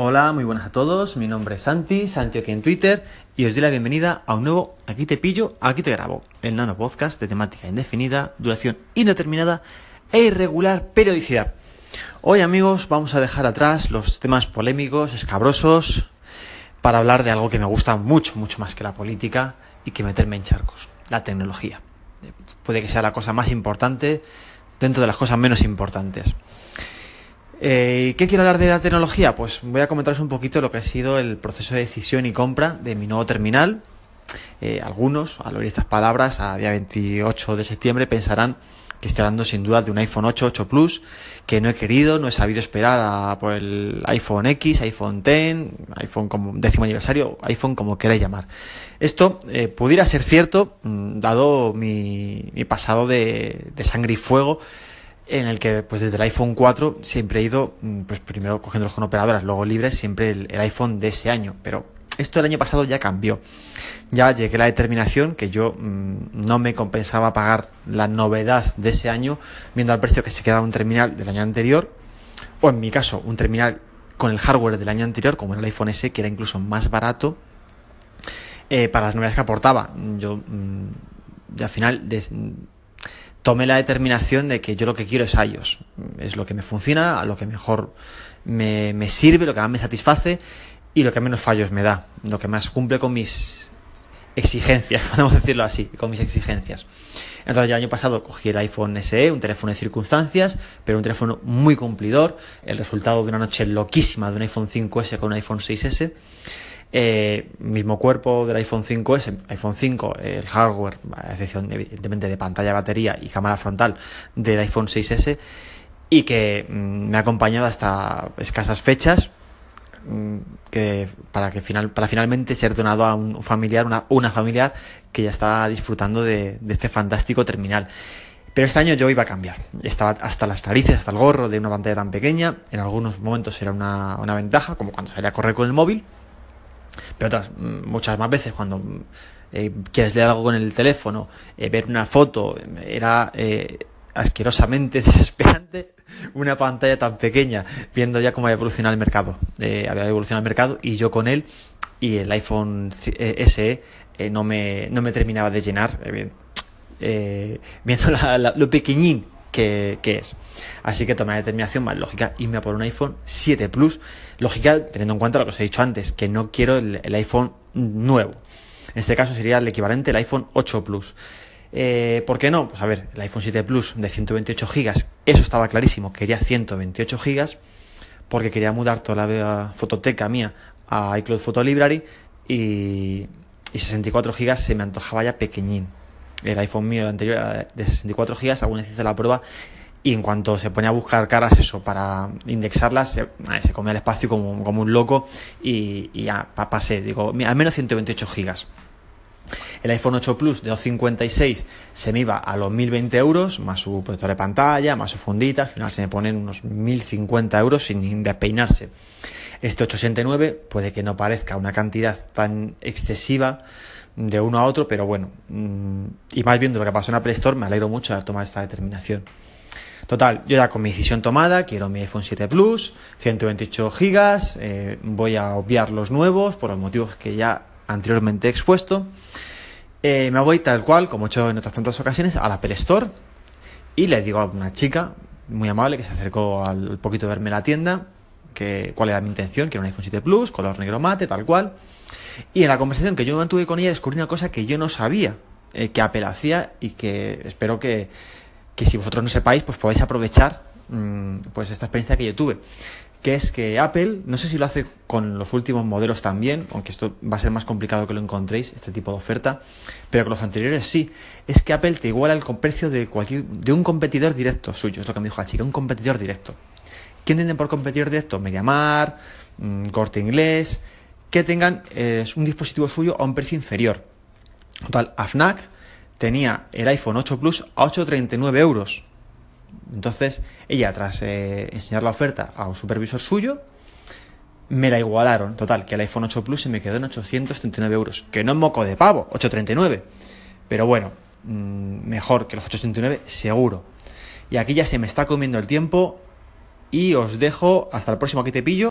Hola, muy buenas a todos. Mi nombre es Santi, Santi aquí en Twitter, y os doy la bienvenida a un nuevo Aquí te pillo, aquí te grabo, el nano podcast de temática indefinida, duración indeterminada e irregular periodicidad. Hoy, amigos, vamos a dejar atrás los temas polémicos, escabrosos, para hablar de algo que me gusta mucho, mucho más que la política y que meterme en charcos, la tecnología. Puede que sea la cosa más importante dentro de las cosas menos importantes. Eh, ¿Qué quiero hablar de la tecnología? Pues voy a comentaros un poquito lo que ha sido el proceso de decisión y compra de mi nuevo terminal. Eh, algunos, al oír estas palabras, a día 28 de septiembre, pensarán que estoy hablando sin duda de un iPhone 8, 8 Plus, que no he querido, no he sabido esperar a, por el iPhone X, iPhone X, iPhone como décimo aniversario, iPhone como queráis llamar. Esto eh, pudiera ser cierto, mm, dado mi, pasado de sangre y fuego en el que pues desde el iPhone 4 siempre he ido, mm, pues primero cogiendo con operadoras, luego libres, siempre el, iPhone de ese año, pero esto el año pasado ya cambió. Ya llegué a la determinación que yo mm, no me compensaba pagar la novedad de ese año viendo al precio que se quedaba un terminal del año anterior, o en mi caso, un terminal con el hardware del año anterior, como el iPhone S, que era incluso más barato eh, para las novedades que aportaba. Yo, mm, al final, tomé la determinación de que yo lo que quiero es iOS. Es lo que me funciona, lo que mejor me, sirve, lo que más me satisface y lo que menos fallos me da, lo que más cumple con mis exigencias, podemos decirlo así, con mis exigencias. Entonces, el año pasado cogí el iPhone SE, un teléfono de circunstancias, pero un teléfono muy cumplidor, el resultado de una noche loquísima de un iPhone 5S con un iPhone 6S. Eh, mismo cuerpo del iPhone 5S, iPhone 5, el hardware, a excepción evidentemente de pantalla, batería y cámara frontal del iPhone 6S, y que mm, me ha acompañado hasta escasas fechas, mm, que para que final, para finalmente ser donado a un familiar, una, una familiar que ya está disfrutando de, este fantástico terminal. Pero este año yo iba a cambiar. Estaba hasta las narices, hasta el gorro de una pantalla tan pequeña. En algunos momentos era una, una ventaja, como cuando salía a correr con el móvil. Pero otras, mm, muchas más veces cuando eh, quieres leer algo con el teléfono, eh, ver una foto, era eh, asquerosamente desesperante una pantalla tan pequeña, viendo ya cómo había evolucionado el mercado. había evolucionado el mercado y yo con él y el iPhone SE no, me, no me terminaba de llenar, viendo lo pequeñín que, es. Así que tomé la determinación más lógica, irme a por un iPhone 7 Plus. Lógica teniendo en cuenta lo que os he dicho antes, que no quiero el, iPhone nuevo. En este caso sería el equivalente al iPhone 8 Plus. Eh, ¿Por qué no? Pues a ver, el iPhone 7 Plus de 128 GB, eso estaba clarísimo, quería 128 GB, porque quería mudar toda la fototeca mía a iCloud Photo Library y, y 64 GB se me antojaba ya pequeñín el iPhone mío el anterior de 64 GB, aún hice la prueba y en cuanto se pone a buscar caras eso para indexarlas se, comía el espacio como, un loco y, ya pasé, digo, al menos 128 GB. El iPhone 8 Plus de 256 se me iba a los 1020 euros, más su protector de pantalla, más su fundita, al final se me ponen unos 1050 euros sin despeinarse. Este 869 puede que no parezca una cantidad tan excesiva, de uno a otro, pero bueno, mm, y más viendo lo que pasó en Apple Store, me alegro mucho de haber tomado esta determinación. Total, yo ya con mi decisión tomada, quiero mi iPhone 7 Plus, 128 GB, eh, voy a obviar los nuevos por los motivos que ya anteriormente he expuesto. Eh, me voy tal cual, como he hecho en otras tantas ocasiones, a la Apple Store y le digo a una chica muy amable que se acercó al poquito de verme la tienda, que cuál era mi intención, que era un iPhone 7 Plus, color negro mate, tal cual. Y en la conversación que yo mantuve con ella descubrí una cosa que yo no sabía, eh, que Apple hacía y que espero que, que, si vosotros no sepáis, pues podáis aprovechar mmm, pues esta experiencia que yo tuve. Que es que Apple, no sé si lo hace con los últimos modelos también, aunque esto va a ser más complicado que lo encontréis, este tipo de oferta, pero con los anteriores sí. Es que Apple te iguala el precio de cualquier, de un competidor directo suyo, es lo que me dijo la chica, un competidor directo. ¿Qué entienden por competidor directo? Mediamar, mmm, Corte Inglés, que tengan eh, un dispositivo suyo a un precio inferior. Total, AFNAC tenía el iPhone 8 Plus a 8,39 euros. Entonces, ella, tras eh, enseñar la oferta a un supervisor suyo, me la igualaron. Total, que el iPhone 8 Plus se me quedó en 839 euros. Que no es moco de pavo, 839. Pero bueno, mm, mejor que los 839, seguro. Y aquí ya se me está comiendo el tiempo. Y os dejo hasta el próximo que te pillo.